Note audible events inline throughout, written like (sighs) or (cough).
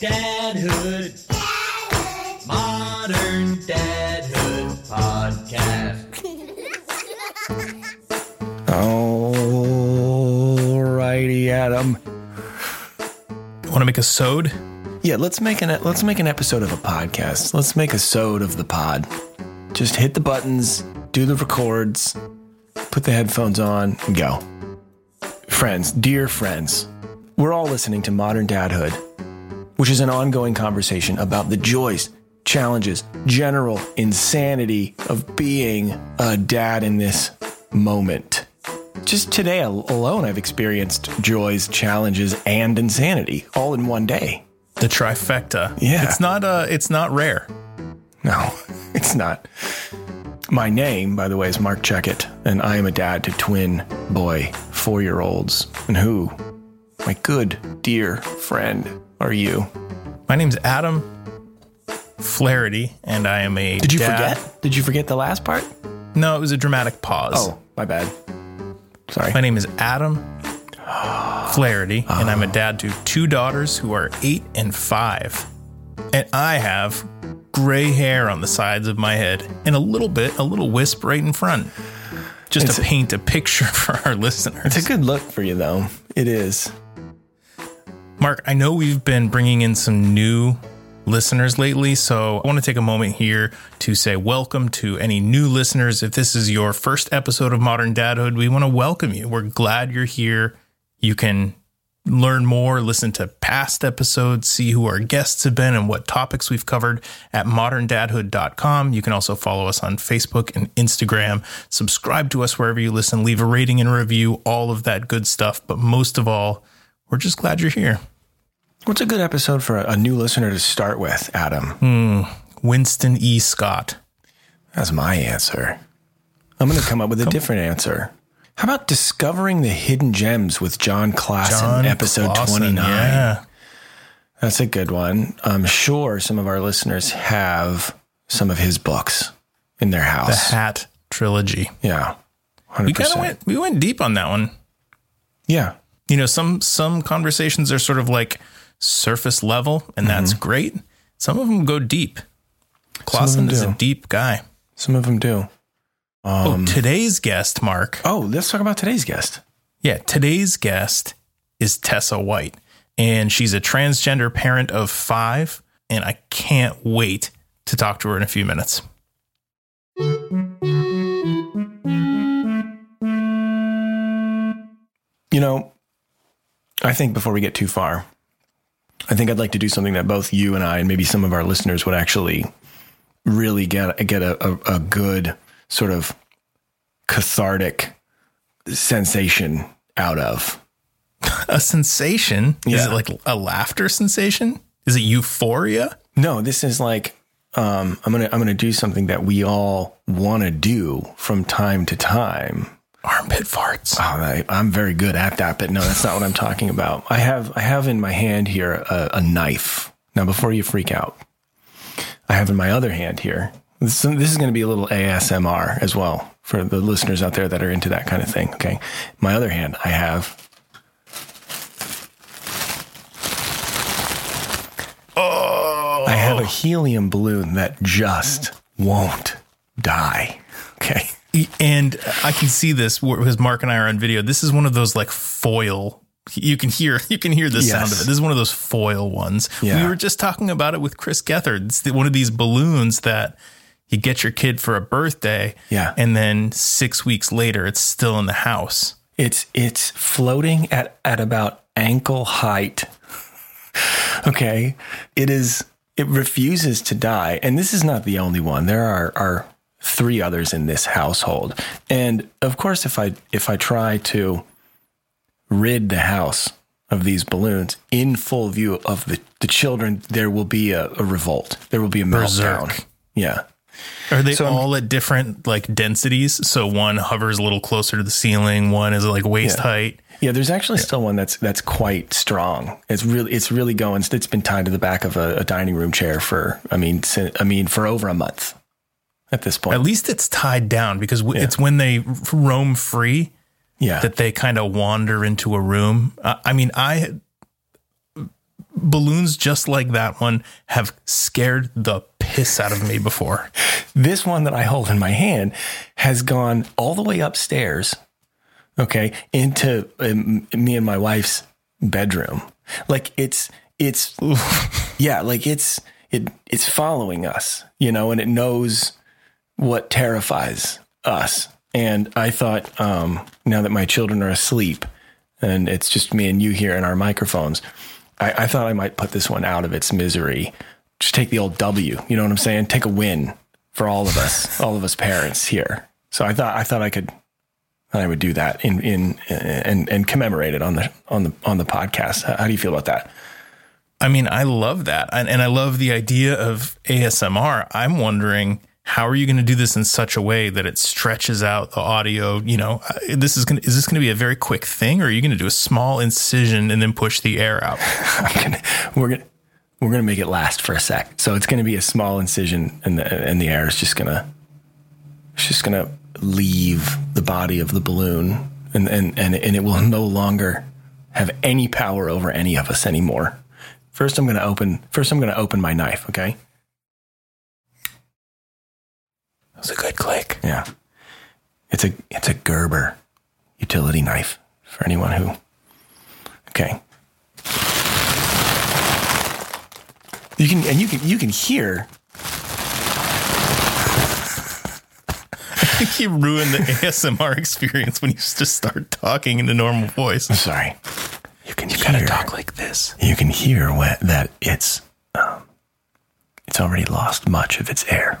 Dadhood. Modern Dadhood Podcast. Alrighty, Adam. Want to make a sode? Yeah, let's make an let's make an episode of a podcast. Let's make a sode of the pod. Just hit the buttons, do the records, put the headphones on, and go. Friends, dear friends, we're all listening to Modern Dadhood, which is an ongoing conversation about the joys, challenges, general insanity of being a dad in this moment. Just today alone, I've experienced joys, challenges, and insanity all in one day. The trifecta. Yeah. It's not uh it's not rare. No, (laughs) it's not. My name, by the way, is Mark Checkett, and I am a dad to twin boy four year olds. And who, my good, dear friend, are you? My name's Adam Flaherty, and I am a Did you dad- forget? Did you forget the last part? No, it was a dramatic pause. Oh, my bad. Sorry. My name is Adam Flaherty, and I'm a dad to two daughters who are eight and five. And I have gray hair on the sides of my head and a little bit, a little wisp right in front. Just It's to paint a picture (laughs) for our listeners. It's a good look for you, though. It is. Mark, I know we've been bringing in some new listeners lately, so I want to take a moment here to say welcome to any new listeners. If this is your first episode of Modern Dadhood, we want to welcome you. We're glad you're here. You can learn more, listen to past episodes, see who our guests have been and what topics we've covered at moderndadhood.com. You can also follow us on Facebook and Instagram. Subscribe to us wherever you listen, leave a rating and review, all of that good stuff. But most of all, we're just glad you're here. What's a good episode for a, a new listener to start with, Adam? Hmm, Winston E. Scott. That's my answer. I'm going to come up with a different answer. How about discovering the hidden gems with Jon Klassen, Jon episode Clausen, 29? Yeah. That's a good one. I'm sure some of our listeners have some of his books in their house. The. Hat trilogy. yeah. 100%. We kind of went we went deep on that one. Yeah. You know, some some conversations are sort of like surface level, and that's Mm-hmm. great. Some of them go deep. Clausen is a deep guy. Some of them do. oh, today's guest, Mark. Oh, let's talk about today's guest. Yeah, today's guest is Tessa White, and she's a transgender parent of five, and I can't wait to talk to her in a few minutes. You know, I think before we get too far, I think I'd like to do something that both you and I, and maybe some of our listeners, would actually really get get a, a, a good sort of cathartic sensation out of. (laughs) A sensation? Is it like a laughter sensation? Is it euphoria? No, this is like um, I'm gonna I'm gonna do something that we all want to do from time to time. Armpit farts. Oh, I, I'm very good at that, but no, that's not what I'm talking about. I have I have in my hand here a, a knife. Now, before you freak out, I have in my other hand here. This, this is going to be a little ASMR as well for the listeners out there that are into that kind of thing. Okay, my other hand, I have. Oh, I have a oh. helium balloon that just won't die. Okay. And I can see this because Mark and I are on video. This is one of those like foil. You can hear (laughs) you can hear the sound of it. This is one of those foil ones. Yeah. We were just talking about it with Chris Gethard. It's the- one of these balloons that you get your kid for a birthday. Yeah. and then six weeks later, it's still in the house. It's it's floating at at about ankle height. (laughs) okay, it is. It refuses to die, and this is not the only one. There are are three others in this household, and of course, if I if I try to rid the house of these balloons in full view of the the children, there will be a, a revolt. There will be a meltdown. Berserk. Yeah. Are they So I'm- all at different like densities? So one hovers a little closer to the ceiling, one is like waist Yeah. height. Yeah, there's actually still one that's that's quite strong. It's really it's really going. It's been tied to the back of a, a dining room chair for I mean I mean for over a month at this point. At least it's tied down because w it's when they roam free yeah, that they kind of wander into a room. Uh, I mean, I balloons just like that one have scared the piss out of me before. (laughs) This one that I hold in my hand has gone all the way upstairs, okay, into um, me and my wife's bedroom. Like it's it's yeah, like it's it it's following us, you know, and it knows what terrifies us. And I thought, um, now that my children are asleep and it's just me and you here in our microphones, I, I thought I might put this one out of its misery. Just take the old W. You know what I'm saying? Take a win for all of us, (laughs) all of us parents here. So I thought I thought I could I would do that in in and and commemorate it on the on the on the podcast. How, how do you feel about that? I mean, I love that. And, and I love the idea of ASMR. I'm wondering how are you going to do this in such a way that it stretches out the audio? You know, uh, this is going to, is this going to be a very quick thing or are you going to do a small incision and then push the air out? (laughs) gonna, we're going to, we're going to make it last for a sec. So it's going to be a small incision and the, and the air is just going to, it's just going to leave the body of the balloon and, and, and, and it will no longer have any power over any of us anymore. First, I'm going to open. First, I'm going to open my knife. Okay. That was a good click. Yeah. It's a it's a Gerber utility knife for anyone who. Okay. You can and you can you can hear. I (laughs) think you ruined the ASMR experience when you just start talking in a normal voice. I'm sorry. You can You hear. gotta talk like this. you can hear what, that it's um, it's already lost much of its air.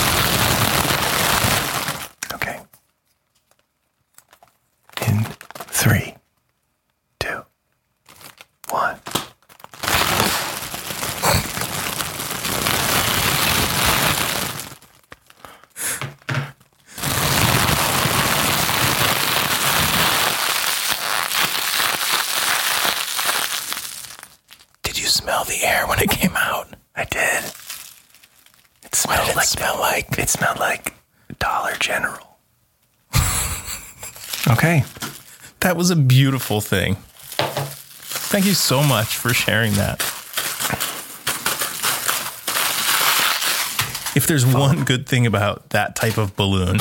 beautiful thing. Thank you so much for sharing that. If there's one good thing about that type of balloon,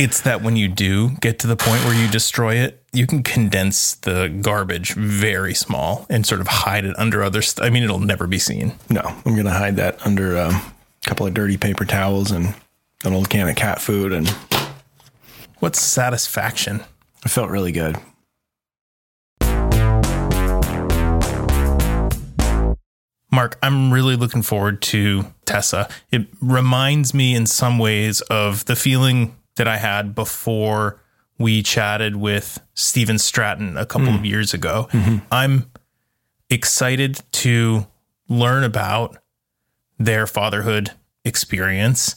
it's that when you do get to the point where you destroy it, you can condense the garbage very small and sort of hide it under other stuff. I mean, it'll never be seen. No, I'm gonna hide that under um, a couple of dirty paper towels and an old can of cat food, and What's satisfaction? it felt really good. Mark, I'm really looking forward to Tessa. It reminds me in some ways of the feeling that I had before we chatted with Steven Stratton a couple of mm-hmm. years ago. Mm-hmm. I'm excited to learn about their fatherhood experience.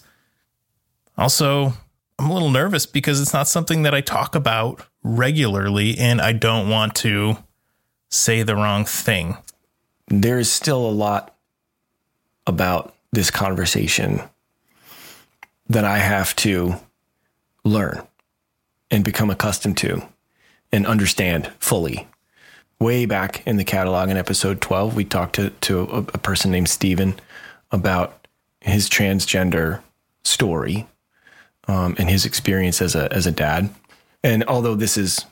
Also, I'm a little nervous because it's not something that I talk about regularly and I don't want to say the wrong thing. There is still a lot about this conversation that I have to learn and become accustomed to and understand fully. Way back in the catalog in episode 12, we talked to, to a, a person named Steven about his transgender story um, and his experience as a, as a dad. And although this is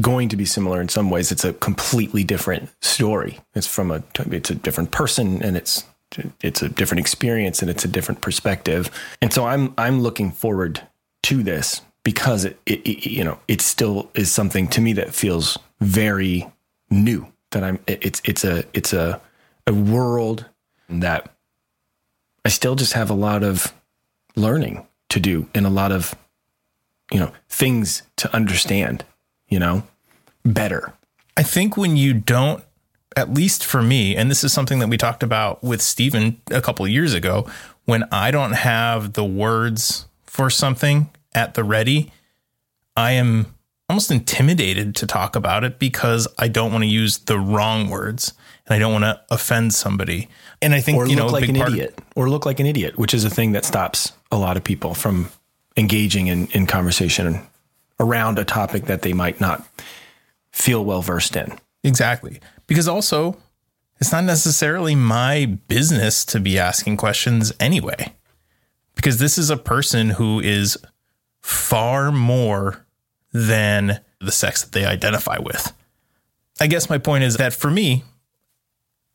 going to be similar in some ways, it's a completely different story. It's from a, it's a different person and it's, it's a different experience and it's a different perspective. And so I'm, I'm looking forward to this because it, it, it, you know it still is something to me that feels very new that i'm it- it's it's a it's a a world that i still just have a lot of learning to do and a lot of you know things to understand you know better I think when you don't, at least for me, and this is something that we talked about with Steven a couple of years ago, when I don't have the words for something at the ready, I am almost intimidated to talk about it because I don't want to use the wrong words and I don't want to offend somebody. And I think, or you look know, like an idiot or look like an idiot which is a thing that stops a lot of people from engaging in, in conversation around a topic that they might not feel well versed in Exactly. Because also, it's not necessarily my business to be asking questions anyway. Because this is a person who is far more than the sex that they identify with. I guess my point is that for me,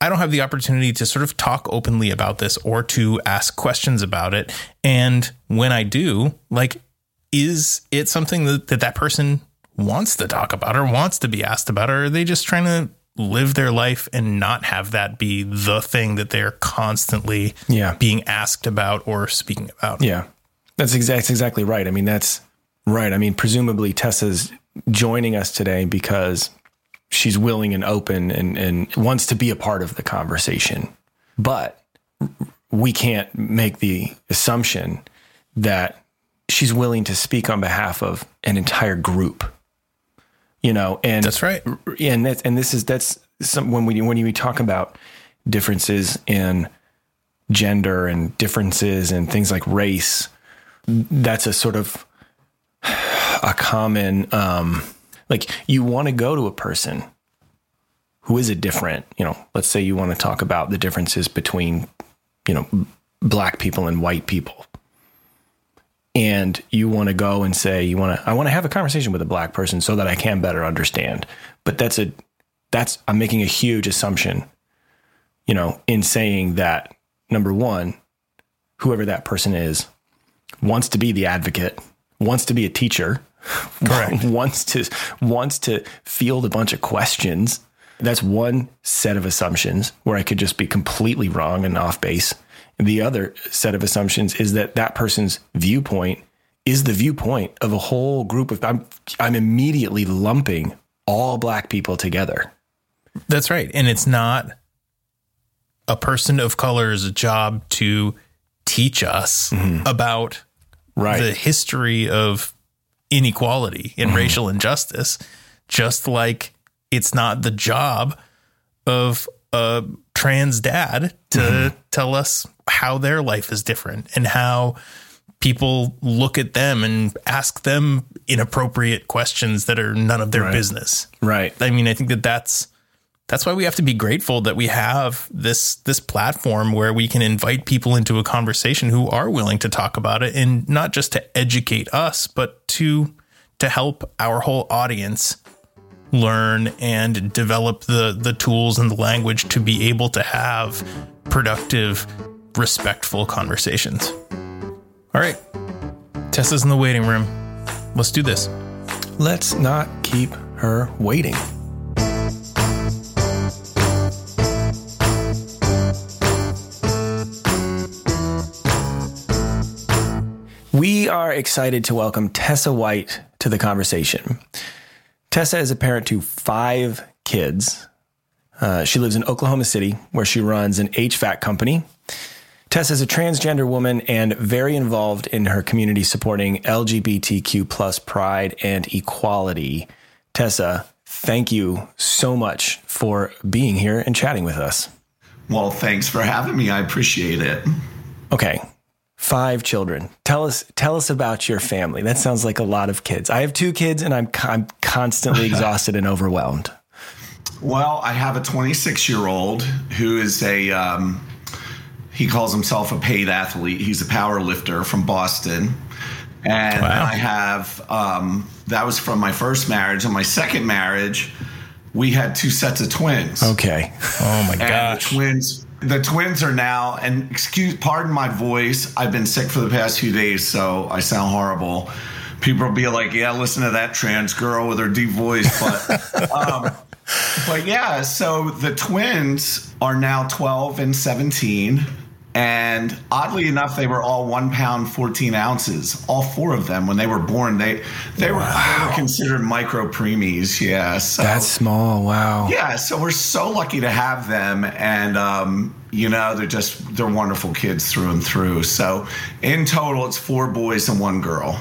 I don't have the opportunity to sort of talk openly about this or to ask questions about it. And when I do, like, is it something that that, that person wants to talk about or wants to be asked about? Or are they just trying to live their life and not have that be the thing that they're constantly Yeah. being asked about or speaking about? Yeah, that's exact, that's exactly right. I mean, that's right. I mean, presumably Tessa's joining us today because she's willing and open and, and wants to be a part of the conversation. But we can't make the assumption that she's willing to speak on behalf of an entire group. You know, and That's right. and that's and this is that's some when we when you talk about differences in gender and differences and things like race that's a sort of a common um like you want to go to a person who is a different you know let's say you want to talk about the differences between you know black people and white people and you want to go and say you want to I want to have a conversation with a black person so that I can better understand. But that's a that's I'm making a huge assumption, you know, in saying that number 1, whoever that person is wants to be the advocate, wants to be a teacher, Correct. (laughs) wants to wants to field a bunch of questions. That's one set of assumptions where I could just be completely wrong and off base. The other set of assumptions is that that person's viewpoint is the viewpoint of a whole group of I'm I'm immediately lumping all black people together. That's right. And it's not a person of color's job to teach us mm-hmm. about Right. the history of inequality and mm-hmm. racial injustice, just like it's not the job of a trans dad to mm-hmm. tell us how their life is different and how people look at them and ask them inappropriate questions that are none of their Right. business. right. I mean, I think that that's that's why we have to be grateful that we have this this platform where we can invite people into a conversation who are willing to talk about it and not just to educate us, but to to help our whole audience learn and develop the the tools and the language to be able to have productive, respectful conversations. All right. Tessa's in the waiting room. Let's do this. Let's not keep her waiting. We are excited to welcome Tessa White to the conversation. Tessa is a parent to five kids. Uh, she lives in Oklahoma City, where she runs an HVAC company. Tessa is a transgender woman and very involved in her community supporting LGBTQ plus pride and equality. Tessa, thank you so much for being here and chatting with us. Well, thanks for having me. I appreciate it. Okay. Five children. Tell us tell us about your family. That sounds like a lot of kids. I have two kids and I'm I'm constantly (laughs) exhausted and overwhelmed. Well, I have a 26 year old who is a, um, he calls himself a paid athlete. He's a power lifter from Boston. And Wow. I have, um, that was from my first marriage. And my second marriage, we had two sets of twins. Okay. Oh my the twins, the twins are now, and excuse, pardon my voice. I've been sick for the past few days, so I sound horrible. People will be like, "Yeah, listen to that trans girl with her deep voice," but, (laughs) um, but yeah. So the twins are now twelve and seventeen, and oddly enough, they were all one pound fourteen ounces. All four of them when they were born. They they were they (laughs) were considered micro preemies. Yeah, so That's small. Wow. yeah, so we're so lucky to have them, and um, you know they're just they're wonderful kids through and through. So in total, it's four boys and one girl.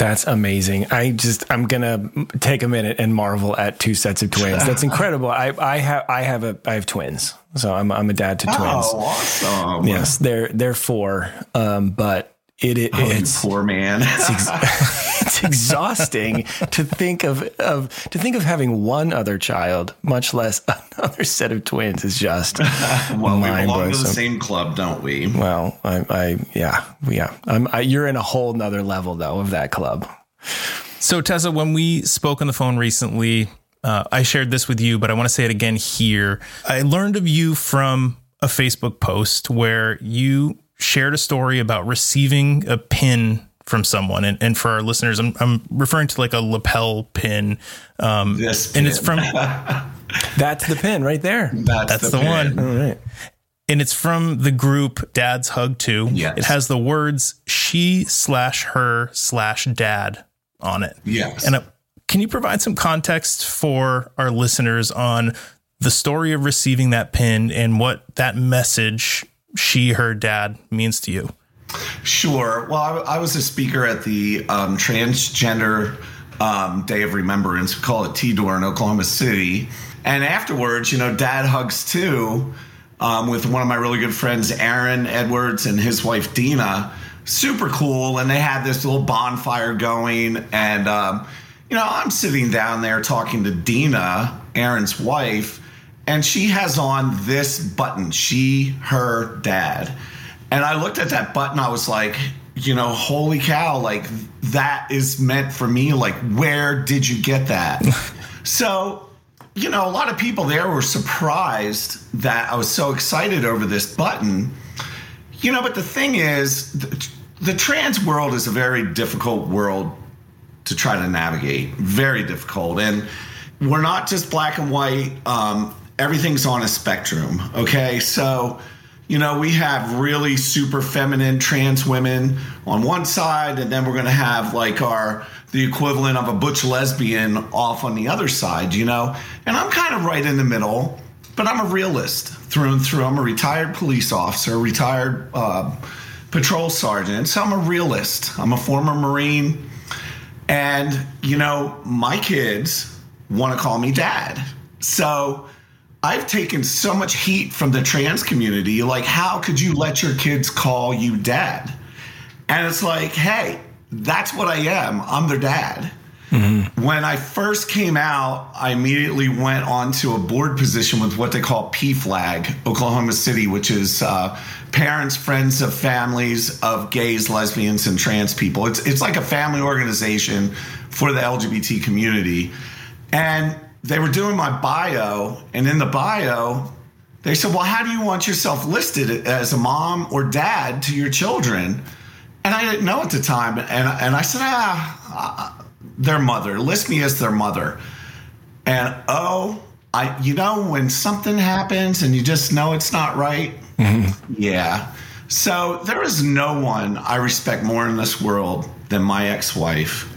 That's amazing. I just I'm gonna take a minute and marvel at two sets of twins. That's (laughs) incredible. I I have I have a I have twins, so I'm I'm a dad to twins. Oh, awesome! Yes, they're they're four, um, but it, it Oh, you it's poor man. (laughs) it's, ex- (laughs) it's exhausting to think of of to think of having one other child, much less (laughs) another set of twins. Is just well, we belong to the same club, don't we? well, I, I yeah, yeah. I'm, I, you're in a whole nother level though of that club. So, Tessa, when we spoke on the phone recently, uh, I shared this with you, but I want to say it again here. I learned of you from a Facebook post where you shared a story about receiving a pin from someone. And, and for our listeners, I'm, I'm referring to like a lapel pin. Um, This and it's from (laughs) That's the pin right there. That's, That's the one. All right. and it's from the group Dad's Hug 2. Yes. It has the words she slash her slash dad on it. Yes. And uh, can you provide some context for our listeners on the story of receiving that pin and what that message she, her dad means to you? Sure. Well, I, I was a speaker at the um, Transgender um, Day of Remembrance. We call it T-Door in Oklahoma City. And afterwards, you know, Dad Hugs Too um, with one of my really good friends, Aaron Edwards, and his wife, Dina. Super cool. And they had this little bonfire going. And, um, you know, I'm sitting down there talking to Dina, Aaron's wife, and she has on this button, she, her, dad. And I looked at that button, I was like, you know, holy cow, like that is meant for me. Like, where did you get that? (laughs) so, you know, a lot of people there were surprised that I was so excited over this button. You know, but the thing is, the, the trans world is a very difficult world to try to navigate. Very difficult. And we're not just black and white, um, everything's on a spectrum. Okay. So, you know, we have really super feminine trans women on one side, and then we're going to have like our the equivalent of a butch lesbian off on the other side, you know? And I'm kind of right in the middle, but I'm a realist through and through. I'm a retired police officer, retired uh, patrol sergeant, so I'm a realist. I'm a former Marine. And, you know, my kids want to call me dad. So I've taken so much heat from the trans community. Like, how could you let your kids call you dad? And it's like, hey, that's what I am. I'm their dad. When I first came out, I immediately went on to a board position with what they call PFLAG, Oklahoma City, which is uh, Parents, Friends of Families of Gays, Lesbians, and Trans People. It's, it's like a family organization for the LGBT community. And they were doing my bio, and in the bio, they said, Well, how do you want yourself listed as a mom or dad to your children? And I didn't know at the time. And, and I said, Ah, uh, their mother. List me as their mother. And oh, I, you know, when something happens and you just know it's not right, yeah. So there is no one I respect more in this world than my ex wife.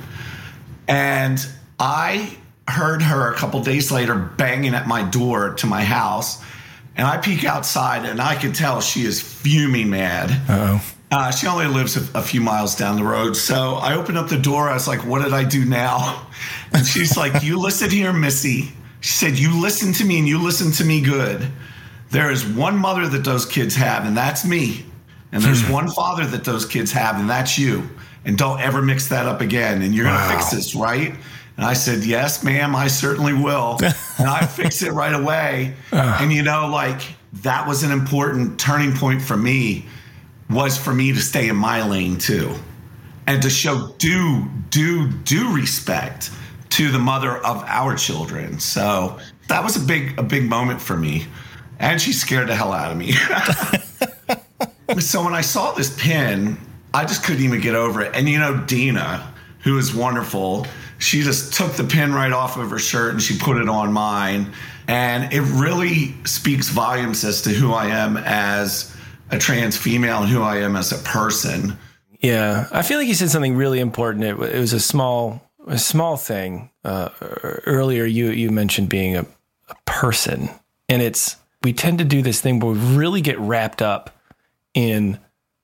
And I heard her a couple days later banging at my door to my house. And I peek outside and I could tell she is fuming mad. Oh, Uh, she only lives a, a few miles down the road. So I opened up the door. I was like, what did I do now? (laughs) And she's like, you listen here, Missy. She said, you listen to me and you listen to me good. There is one mother that those kids have, and that's me. And there's one father that those kids have, and that's you. And don't ever mix that up again. And you're going to Wow. fix this, right? And I said, Yes, ma'am, I certainly will. (laughs) and I fixed it right away. Ah. and you know, like that was an important turning point for me, was for me to stay in my lane too. And to show due, due, due respect to the mother of our children. So that was a big, a big moment for me. And she scared the hell out of me. (laughs) so when I saw this pin, I just couldn't even get over it. And you know, Dina, who is wonderful, she just took the pin right off of her shirt and she put it on mine. And it really speaks volumes as to who I am as a trans female and who I am as a person. yeah. I feel like you said something really important. It, it was a small, a small thing. Uh, earlier, you you mentioned being a, a person, and it's we tend to do this thing where we really get wrapped up in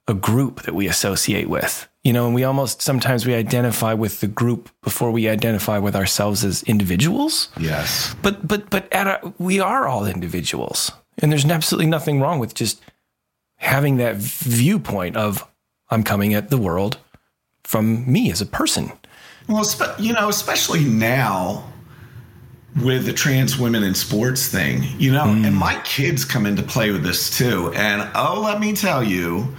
a group that we associate with. You know, and we almost sometimes we identify with the group before we identify with ourselves as individuals. Yes. But but but at a, we are all individuals, and there's absolutely nothing wrong with just having that viewpoint of I'm coming at the world from me as a person. Well, you know, especially now with the trans women in sports thing, you know, mm. and my kids come into play with this too. And oh, let me tell you,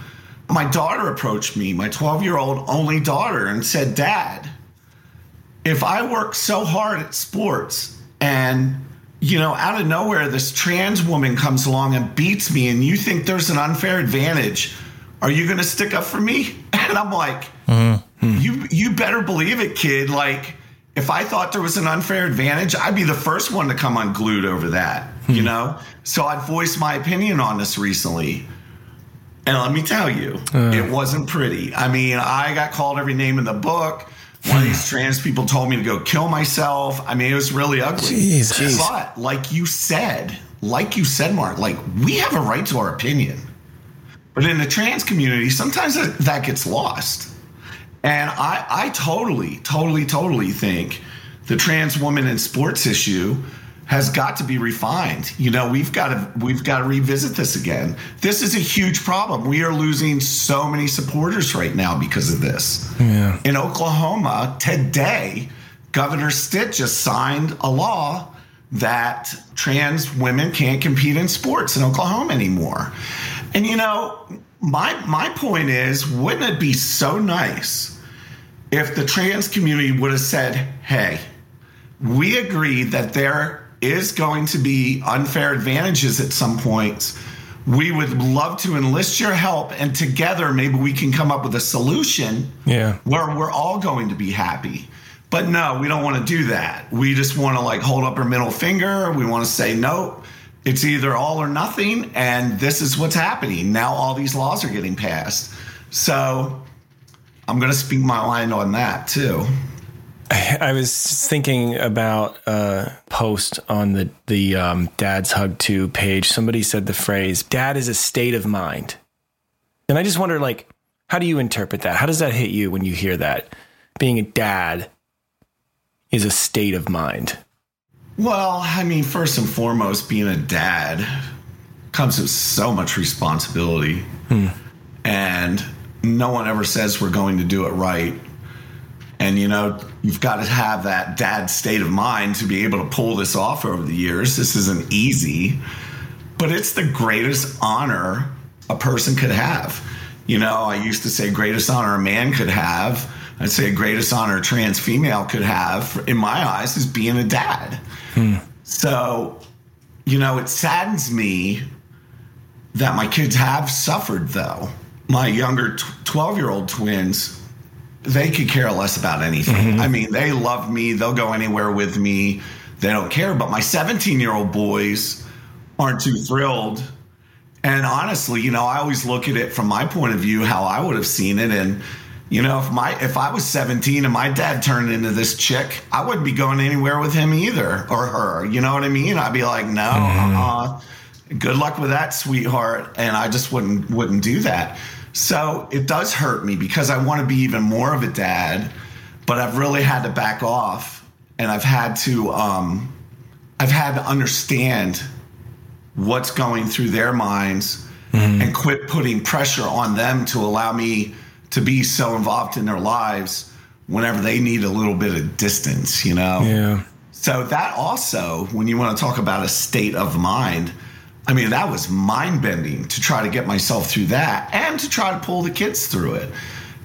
my daughter approached me, my 12 year old only daughter, and said, Dad, if I work so hard at sports and you know, out of nowhere, this trans woman comes along and beats me, and you think there's an unfair advantage. Are you going to stick up for me? (laughs) And I'm like, mm-hmm. you you better believe it, kid. Like, if I thought there was an unfair advantage, I'd be the first one to come unglued over that. You hmm. know, so I'd voiced my opinion on this recently. And let me tell you, uh. it wasn't pretty. I mean, I got called every name in the book. One of these (sighs) trans people told me to go kill myself. I mean, it was really ugly. Jeez, jeez. But like you said, like you said, Mark, like we have a right to our opinion. But in the trans community, sometimes that, that gets lost. And I, I totally, totally, totally think the trans woman in sports issue has got to be refined. You know, we've got to we've got to revisit this again. This is a huge problem. We are losing so many supporters right now because of this. Yeah. In Oklahoma today, Governor Stitt just signed a law that trans women can't compete in sports in Oklahoma anymore. And you know, my my point is, wouldn't it be so nice if the trans community would have said, "Hey, we agree that there is going to be unfair advantages at some points. We would love to enlist your help, and together maybe we can come up with a solution Yeah. where we're all going to be happy. But no, we don't want to do that. We just want to like hold up our middle finger. We want to say, no, it's either all or nothing. And this is what's happening. Now all these laws are getting passed. So I'm going to speak my mind on that too. (laughs) I was thinking about a post on the the um, Dad's Hug Two page. Somebody said the phrase "Dad is a state of mind," and I just wonder, like, how do you interpret that? How does that hit you when you hear that? Being a dad is a state of mind. Well, I mean, first and foremost, being a dad comes with so much responsibility. And no one ever says we're going to do it right. And, you know, you've got to have that dad state of mind to be able to pull this off over the years. This isn't easy, but it's the greatest honor a person could have. You know, I used to say greatest honor a man could have. I'd say greatest honor a trans female could have, in my eyes, is being a dad. Hmm. So, you know, it saddens me that my kids have suffered, though. My younger 12 year old twins, they could care less about anything. Mm-hmm. I mean, they love me, they'll go anywhere with me, they don't care. But my 17 year old boys aren't too thrilled. And honestly, you know, I always look at it from my point of view, how I would have seen it. And, you know, if my if I was 17 and my dad turned into this chick, I wouldn't be going anywhere with him either or her. You know what I mean? I'd be like, no, mm-hmm. uh-uh. good luck with that, sweetheart. And I just wouldn't wouldn't do that. So it does hurt me because I want to be even more of a dad, but I've really had to back off and I've had to um I've had to understand what's going through their minds and quit putting pressure on them to allow me to be so involved in their lives whenever they need a little bit of distance, you know? Yeah. So that also, when you want to talk about a state of mind, I mean, that was mind bending to try to get myself through that and to try to pull the kids through it.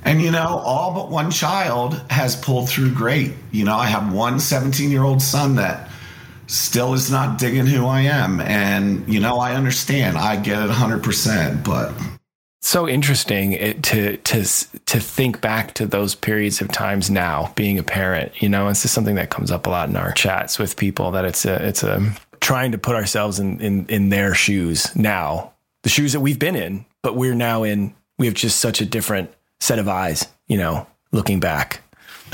And, you know, all but one child has pulled through great. You know, I have one 17 year old son that still is not digging who I am. And, you know, I understand. I get it 100%. But so interesting it, to to to think back to those periods of times now being a parent you know it's just something that comes up a lot in our chats with people that it's a it's a trying to put ourselves in in in their shoes now the shoes that we've been in but we're now in we have just such a different set of eyes you know looking back (laughs)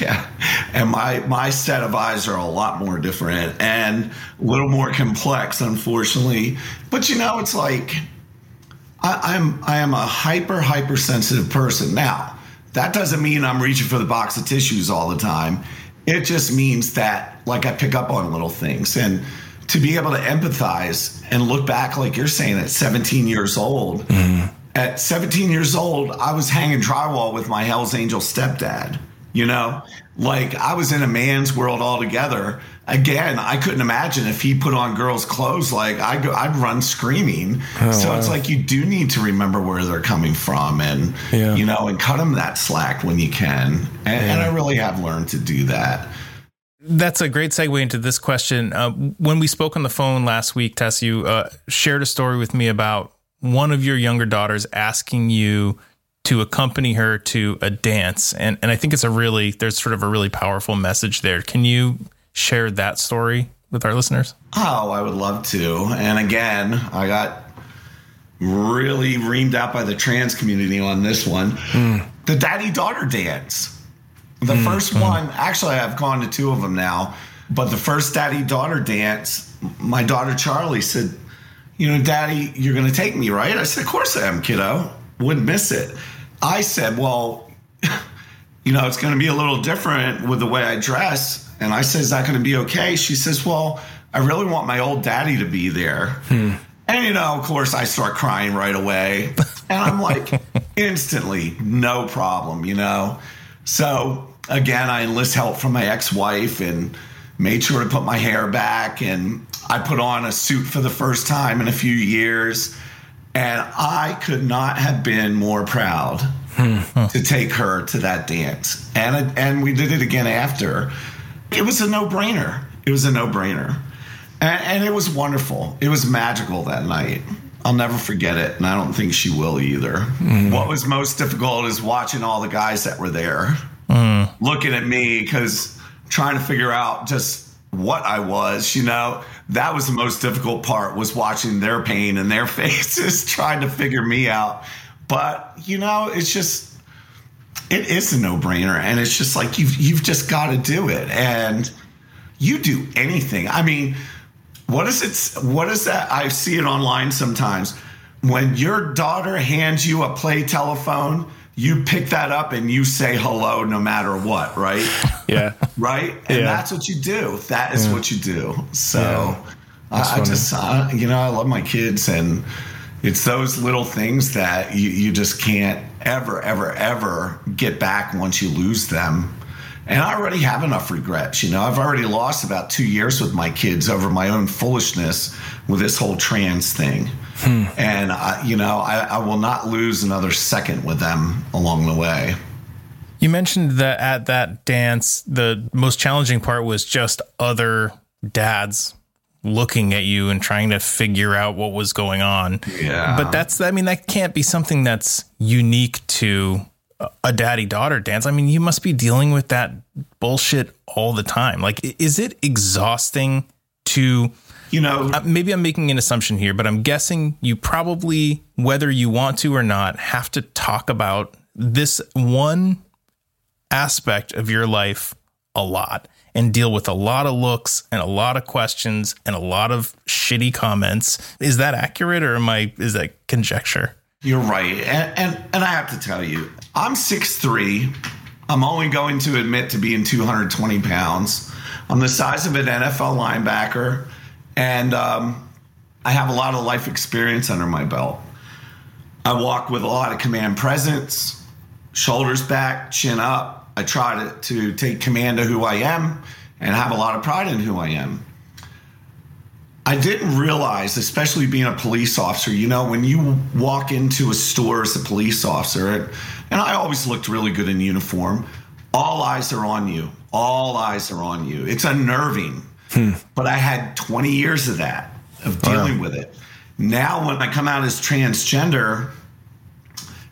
yeah, and my my set of eyes are a lot more different and a little more complex, unfortunately. But you know, it's like I, I'm I am a hyper hypersensitive person. Now that doesn't mean I'm reaching for the box of tissues all the time. It just means that like I pick up on little things and to be able to empathize and look back like you're saying at 17 years old mm-hmm. at 17 years old, I was hanging drywall with my Hell's Angel stepdad. You know, like I was in a man's world altogether. Again, I couldn't imagine if he put on girls' clothes. Like I go, I'd run screaming. Oh, so it's like you do need to remember where they're coming from, and Yeah. you know, and cut them that slack when you can. And, and I really have learned to do that. That's a great segue into this question. Uh, when we spoke on the phone last week, Tess, you uh, shared a story with me about one of your younger daughters asking you to accompany her to a dance, and and I think it's a really there's sort of a really powerful message there. Can you share that story with our listeners? Oh, I would love to. And again, I got really reamed out by the trans community on this one. Hmm. The daddy daughter dance. The hmm. first hmm. one, actually, I've gone to two of them now, but the first daddy daughter dance, my daughter Charlie said, You know, daddy, you're going to take me, right? I said, Of course I am, kiddo. Wouldn't miss it. I said, Well, (laughs) you know, it's going to be a little different with the way I dress. And I said, Is that going to be okay? She says, Well, I really want my old daddy to be there. Hmm. And, you know, of course, I start crying right away. And I'm like, (laughs) instantly, no problem, you know? So, again, I enlist help from my ex wife and made sure to put my hair back. And I put on a suit for the first time in a few years. And I could not have been more proud hmm. to take her to that dance. And and we did it again after. It was a no-brainer. It was a no-brainer. And, and it was wonderful. It was magical that night. I'll never forget it, and I don't think she will either. Hmm. What was most difficult is watching all the guys that were there hmm. looking at me because trying to figure out just what I was, you know, that was the most difficult part was watching their pain and their (laughs) faces, trying to figure me out. But, you know, it's just it is a no-brainer and it's just like you've you've just got to do it and you do anything. I mean, what is it what is that I see it online sometimes when your daughter hands you a play telephone, you pick that up and you say hello no matter what, right? (laughs) Yeah. right? And Yeah. that's what you do. That is what you do. So Yeah. I, I just, uh, you know, I love my kids, and it's those little things that you, you just can't ever, ever, ever get back once you lose them. And I already have enough regrets. You know, I've already lost about two years with my kids over my own foolishness with this whole trans thing. And, I, you know, I, I will not lose another second with them along the way. You mentioned that at that dance, the most challenging part was just other dads looking at you and trying to figure out what was going on. Yeah. But that's, I mean, that can't be something that's unique to a daddy daughter dance. I mean, you must be dealing with that bullshit all the time. Like, is it exhausting to, You know, uh, maybe I'm making an assumption here, but I'm guessing you probably, whether you want to or not, have to talk about this one aspect of your life a lot and deal with a lot of looks and a lot of questions and a lot of shitty comments. Is that accurate or am I, is that conjecture? You're right. And, and and I have to tell you, I'm 6'3. I'm only going to admit to being 220 pounds. I'm the size of an NFL linebacker, and um, I have a lot of life experience under my belt. I walk with a lot of command presence, shoulders back, chin up. I try to, to take command of who I am and have a lot of pride in who I am. I didn't realize, especially being a police officer, you know, when you walk into a store as a police officer, and, and I always looked really good in uniform, all eyes are on you. All eyes are on you. It's unnerving. But I had 20 years of that, of dealing with it. Now, when I come out as transgender,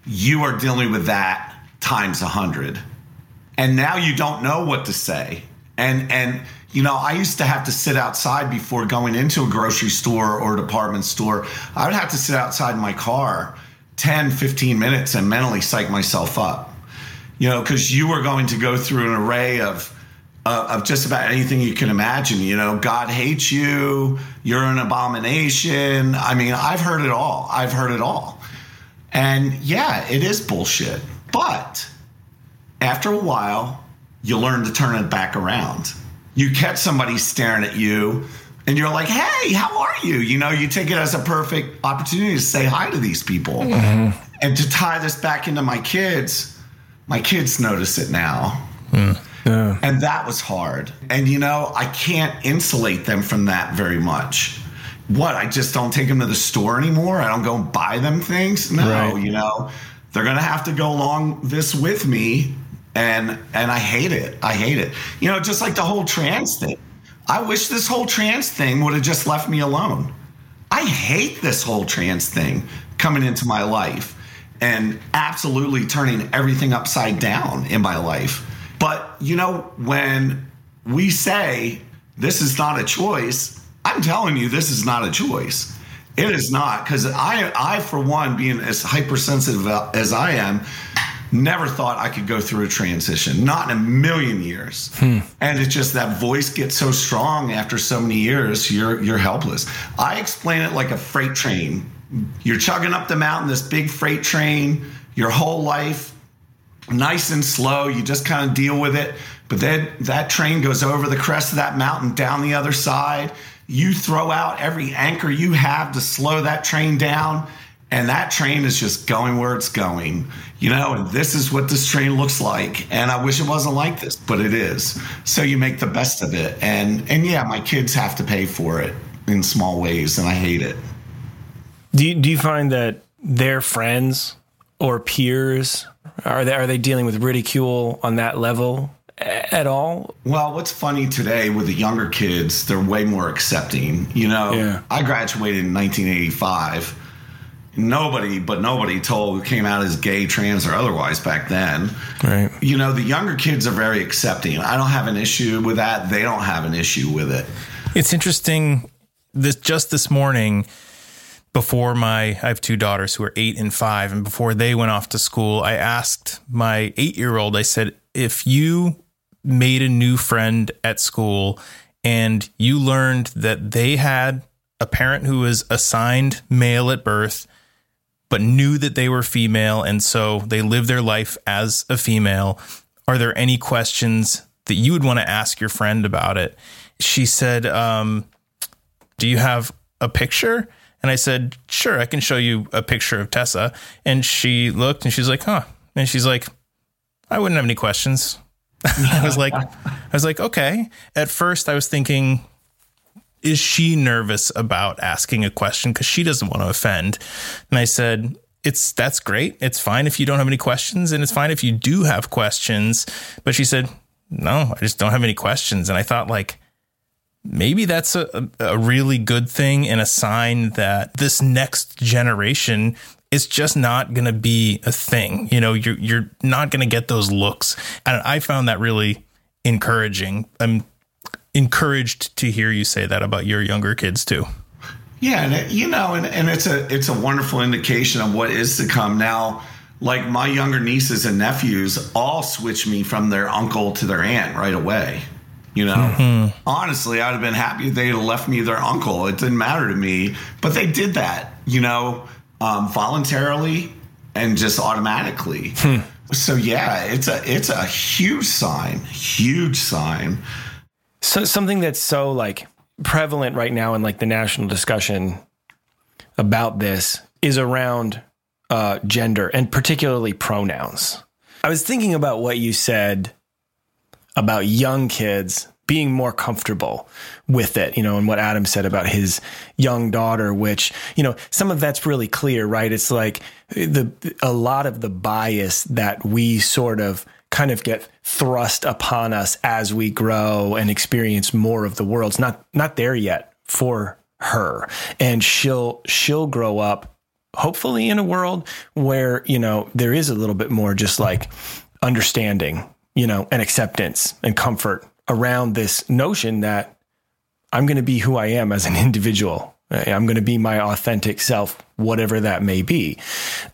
you are dealing with that times a hundred. And now you don't know what to say. And and you know i used to have to sit outside before going into a grocery store or department store. I would have to sit outside my car 10 15 minutes and mentally psych myself up. You know because you are going to go through an array of uh, of just about anything you can imagine you know god hates you you're an abomination i mean i've heard it all i've heard it all and yeah it is bullshit but after a while, you learn to turn it back around. You catch somebody staring at you, and you're like, hey, how are you? You know, you take it as a perfect opportunity to say hi to these people. And And to tie this back into my kids, my kids notice it now. And that was hard. And you know, I can't insulate them from that very much. What? I just don't take them to the store anymore. I don't go and buy them things. No, Right. you know, they're gonna have to go along this with me, and and I hate it. I hate it. You know, just like the whole trans thing. I wish this whole trans thing would have just left me alone. I hate this whole trans thing coming into my life and absolutely turning everything upside down in my life. But, you know, when we say this is not a choice, I'm telling you, this is not a choice. It is not because I, I, for one, being as hypersensitive as I am, never thought I could go through a transition. Not in a million years. Hmm. And it's just that voice gets so strong after so many years, you're you're helpless. I explain it like a freight train. You're chugging up the mountain, this big freight train, your whole life, nice and slow. You just kind of deal with it. But then that train goes over the crest of that mountain down the other side. You throw out every anchor you have to slow that train down, and that train is just going where it's going. You know, and this is what this train looks like. And I wish it wasn't like this, but it is. So you make the best of it. And and yeah, my kids have to pay for it in small ways, and I hate it. Do you, do you find that their friends or peers are they are they dealing with ridicule on that level at all? Well, what's funny today with the younger kids, they're way more accepting. You know, Yeah. I graduated in 1985. Nobody, but nobody told came out as gay, trans, or otherwise back then. Right. You know, the younger kids are very accepting. I don't have an issue with that. They don't have an issue with it. It's interesting. This just this morning, before my I have two daughters who are eight and five, and before they went off to school, I asked my eight year old. I said, if you made a new friend at school and you learned that they had a parent who was assigned male at birth but knew that they were female and so they lived their life as a female are there any questions that you would want to ask your friend about it she said um, do you have a picture and i said sure i can show you a picture of tessa. And she looked and she's like huh. And she's like i wouldn't have any questions. (laughs) I was like i was like okay. At first i was thinking is she nervous about asking a question? Because she doesn't want to offend. And i said it's that's great. It's fine if you don't have any questions and it's fine if you do have questions. But she said no i just don't have any questions. And i thought like maybe that's a, a really good thing and a sign that this next generation is just not going to be a thing you know you're you're not going to get those looks and i found that really encouraging i'm encouraged to hear you say that about your younger kids too Yeah, and it, you know, and, and it's a it's a wonderful indication of what is to come. Now, like my younger nieces and nephews all switch me from their uncle to their aunt right away. You know, honestly, I'd have been happy if they'd have left me their uncle. It didn't matter to me, but they did that. You know, um, voluntarily and just automatically. So yeah, it's a it's a huge sign, huge sign. So something that's so like prevalent right now in like the national discussion about this is around uh, gender and particularly pronouns. I was thinking about what you said about young kids being more comfortable with it, you know, and what Adam said about his young daughter, which, you know, some of that's really clear, right? It's like the, a lot of the bias that we sort of kind of get thrust upon us as we grow and experience more of the world's not, not there yet for her. And she'll, she'll grow up hopefully in a world where, you know, there is a little bit more just like understanding, you know, and acceptance and comfort around this notion that I'm going to be who I am as an (laughs) individual. I'm going to be my authentic self, whatever that may be.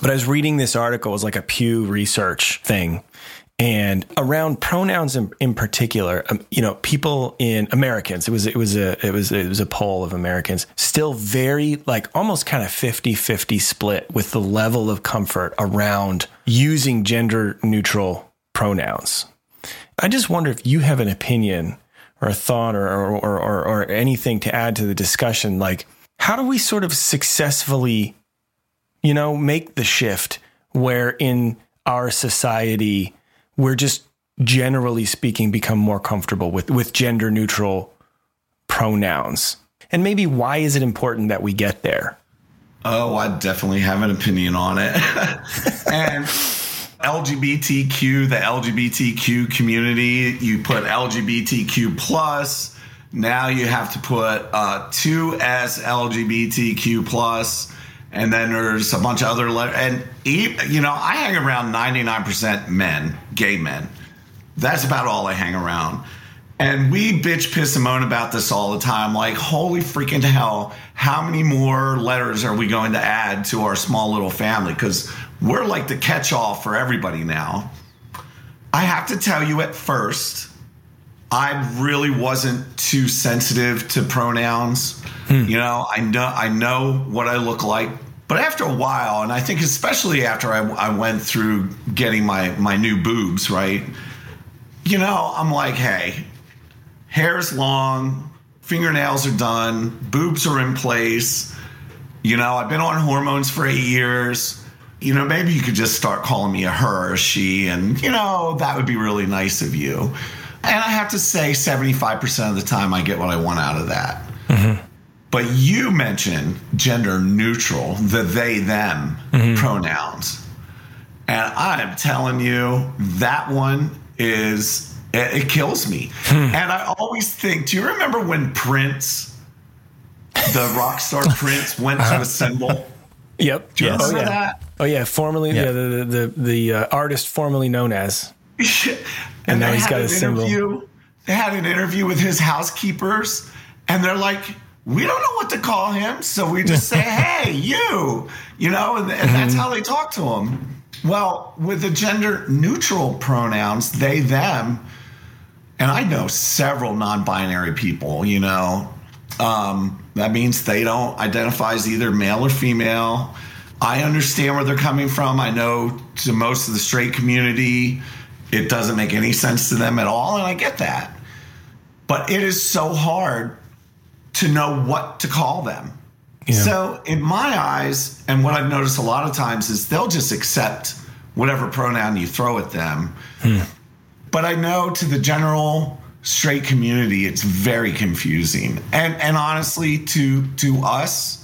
But I was reading this article, it was like a Pew Research thing. And around pronouns in, in particular, um, you know, people in Americans, it was it was a it was it was a poll of Americans, still very like almost kind of 50-50 split with the level of comfort around using gender neutral pronouns. I just wonder if you have an opinion or a thought or, or, or, or, anything to add to the discussion. Like, how do we sort of successfully, you know, make the shift where in our society we're just generally speaking become more comfortable with with gender neutral pronouns. And maybe why is it important that we get there? Oh, I definitely have an opinion on it. (laughs) and LGBTQ, the LGBTQ community, you put LGBTQ plus. Now you have to put uh, two S LGBTQ plus, and then there's a bunch of other letters. And you know, I hang around 99% men, gay men. That's about all I hang around. And we bitch, piss, and moan about this all the time. Like, holy freaking hell, how many more letters are we going to add to our small little family? Because we're like the catch all for everybody now. I have to tell you at first, I really wasn't too sensitive to pronouns. Hmm. You know, I know I know what I look like, but after a while, and I think especially after I, I went through getting my my new boobs, right? You know, I'm like, hey, hair's long, fingernails are done, boobs are in place. You know, I've been on hormones for eight years. You know, maybe you could just start calling me a her or she, and, you know, that would be really nice of you. And I have to say, 75% of the time, I get what I want out of that. Mm-hmm. But you mentioned gender neutral, the they, them mm-hmm. pronouns. And I'm telling you, that one is it, it kills me. Hmm. And I always think, do you remember when Prince, the rock star (laughs) Prince, went to a symbol? Yep. Do you yes. remember oh, yeah. that? Oh yeah, formerly yeah. yeah the the the, the uh, artist formerly known as. (laughs) and, and now he's got a symbol. They had an interview with his housekeepers, and they're like, "We don't know what to call him, so we just say, (laughs) hey, you,' you know,' and, and that's mm-hmm. how they talk to him." Well, with the gender neutral pronouns, they, them, and I know several non-binary people. You know, um, that means they don't identify as either male or female. I understand where they're coming from. I know to most of the straight community, it doesn't make any sense to them at all, and I get that. But it is so hard to know what to call them. Yeah. So, in my eyes, and what I've noticed a lot of times is they'll just accept whatever pronoun you throw at them. Hmm. But I know to the general straight community, it's very confusing. And and honestly, to to us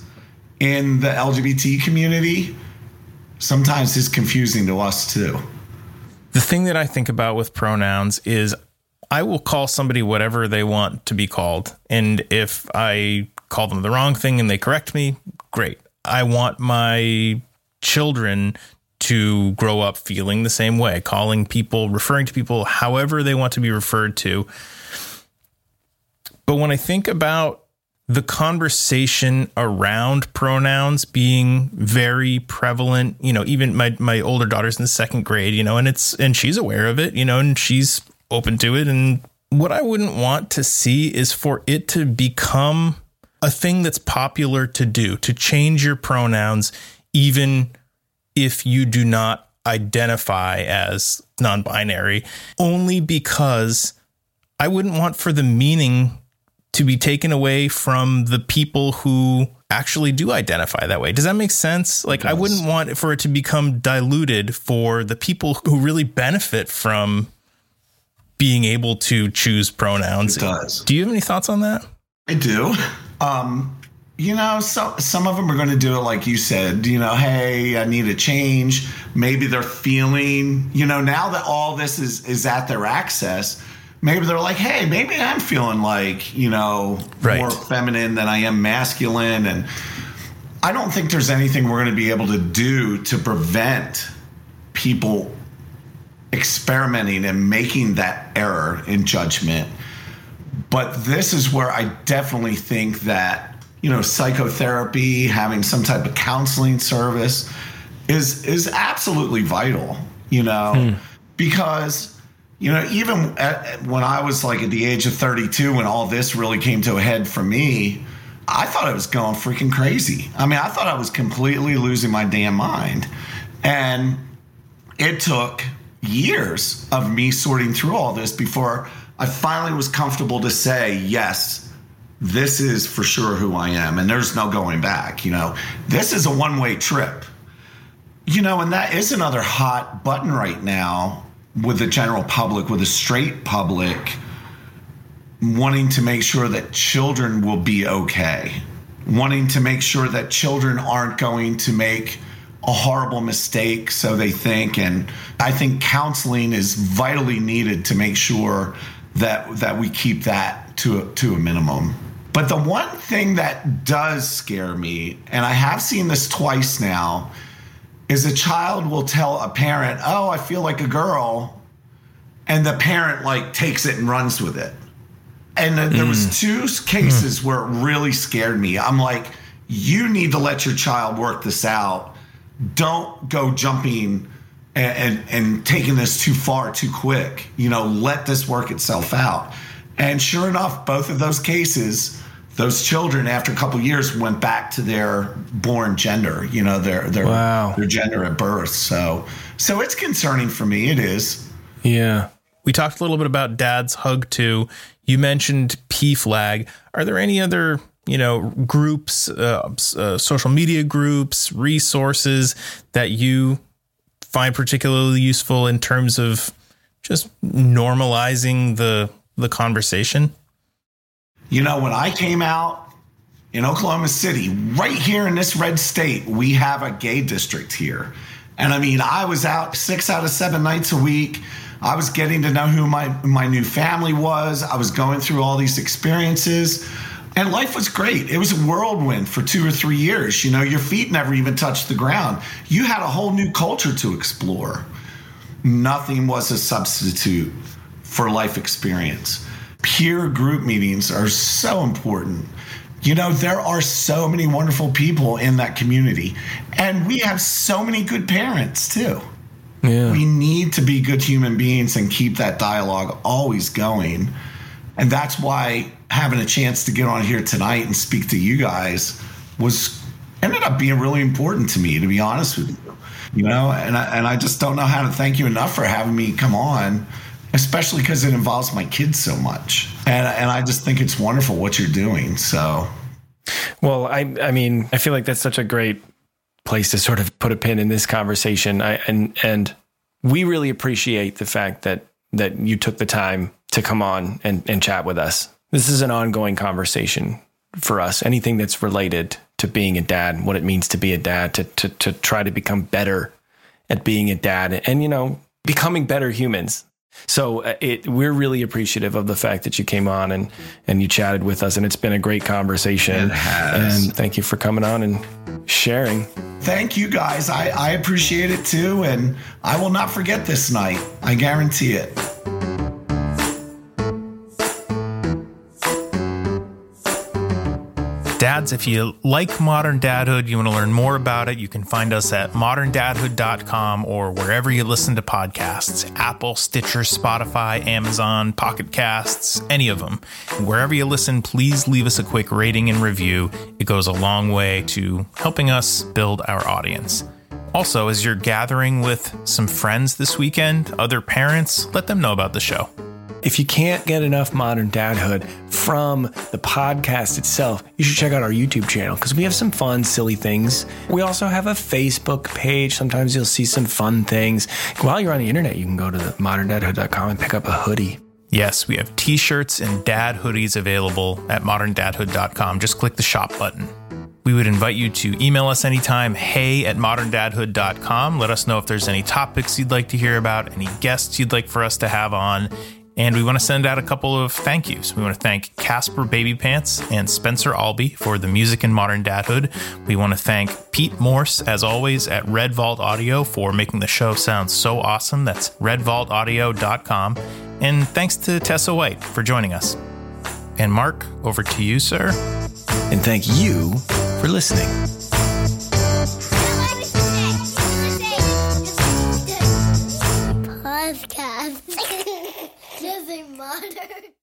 in the LGBT community, sometimes it's confusing to us too. The thing that I think about with pronouns is I will call somebody whatever they want to be called. And if I call them the wrong thing and they correct me, great. I want my children to grow up feeling the same way, calling people, referring to people however they want to be referred to. But when I think about the conversation around pronouns being very prevalent, you know, even my my older daughter's in the second grade, you know, and it's and she's aware of it, you know, and she's open to it. And what I wouldn't want to see is for it to become a thing that's popular to do, to change your pronouns even if you do not identify as non binary, only because I wouldn't want for the meaning to be taken away from the people who actually do identify that way. Does that make sense? Like, I wouldn't want for it to become diluted for the people who really benefit from being able to choose pronouns. It does. Do you have any thoughts on that? I do. Um, you know, some some of them are going to do it like you said. You know, hey, I need a change. Maybe they're feeling. You know, now that all this is is at their access, maybe they're like, hey, maybe I'm feeling like you know right. more feminine than I am masculine, and I don't think there's anything we're going to be able to do to prevent people experimenting and making that error in judgment. But this is where I definitely think that you know, psychotherapy, having some type of counseling service is is absolutely vital, you know, hmm. because you know, even at, when I was like at the age of 32 when all this really came to a head for me, I thought I was going freaking crazy. I mean, I thought I was completely losing my damn mind. And it took years of me sorting through all this before I finally was comfortable to say, yes, this is for sure who I am, and there's no going back. You know, this is a one way trip. You know, and that is another hot button right now with the general public, with the straight public, wanting to make sure that children will be okay, wanting to make sure that children aren't going to make a horrible mistake, so they think. And I think counseling is vitally needed to make sure that that we keep that to a, to a minimum. But the one thing that does scare me, and I have seen this twice now, is a child will tell a parent, "Oh, I feel like a girl," and the parent like takes it and runs with it. And there was mm. two cases mm. where it really scared me. I'm like, you need to let your child work this out. Don't go jumping and, and, and taking this too far too quick. You know, let this work itself out. And sure enough, both of those cases, those children after a couple years went back to their born gender. You know, their their Wow. their gender at birth. So so it's concerning for me. It is. Yeah. We talked a little bit about Dad's Hug too. You mentioned PFLAG. Are there any other, you know, groups, uh, uh, social media groups, resources that you find particularly useful in terms of just normalizing the the conversation? You know, when I came out in Oklahoma City, right here in this red state, we have a gay district here. And I mean, I was out six out of seven nights a week. I was getting to know who my, my new family was. I was going through all these experiences. And life was great. It was a whirlwind for two or three years. You know, your feet never even touched the ground. You had a whole new culture to explore nothing was a substitute for life experience. Peer group meetings are so important. You know, there are so many wonderful people in that community, and we have so many good parents too. Yeah. We need to be good human beings and keep that dialogue always going. And that's why having a chance to get on here tonight and speak to you guys was ended up being really important to me, to be honest with you. You know, and I, and I just don't know how to thank you enough for having me come on, especially because it involves my kids so much. And and I just think it's wonderful what you're doing. So Well, I I mean, I feel like that's such a great place to sort of put a pin in this conversation. I and and we really appreciate the fact that that you took the time to come on and, and chat with us. This is an ongoing conversation for us. Anything that's related to being a dad, what it means to be a dad, to to to try to become better at being a dad and you know, becoming better humans. So uh, it, we're really appreciative of the fact that you came on and, and you chatted with us, and it's been a great conversation. It has. And thank you for coming on and sharing. thank you guys. I, I appreciate it too. And I will not forget this night. I guarantee it. Dads, if you like modern dadhood, you want to learn more about it, you can find us at moderndadhood.com or wherever you listen to podcasts Apple, Stitcher, Spotify, Amazon, Pocket Casts, any of them. Wherever you listen, please leave us a quick rating and review. It goes a long way to helping us build our audience. Also, as you're gathering with some friends this weekend, other parents, let them know about the show. If you can't get enough modern dadhood from the podcast itself, you should check out our YouTube channel because we have some fun, silly things. We also have a Facebook page. Sometimes you'll see some fun things. While you're on the internet, you can go to the moderndadhood.com and pick up a hoodie. Yes, we have t shirts and dad hoodies available at moderndadhood.com. Just click the shop button. We would invite you to email us anytime, hey at moderndadhood.com. Let us know if there's any topics you'd like to hear about, any guests you'd like for us to have on. And we want to send out a couple of thank yous. We want to thank Caspar Babypants and Spencer Albee for the music in Modern Dadhood. We want to thank Pete Morse, as always, at Red Vault Audio for making the show sound so awesome. That's redvaultaudio.com. And thanks to Tessa White for joining us. And Mark, over to you, sir. And thank you for listening. murdered.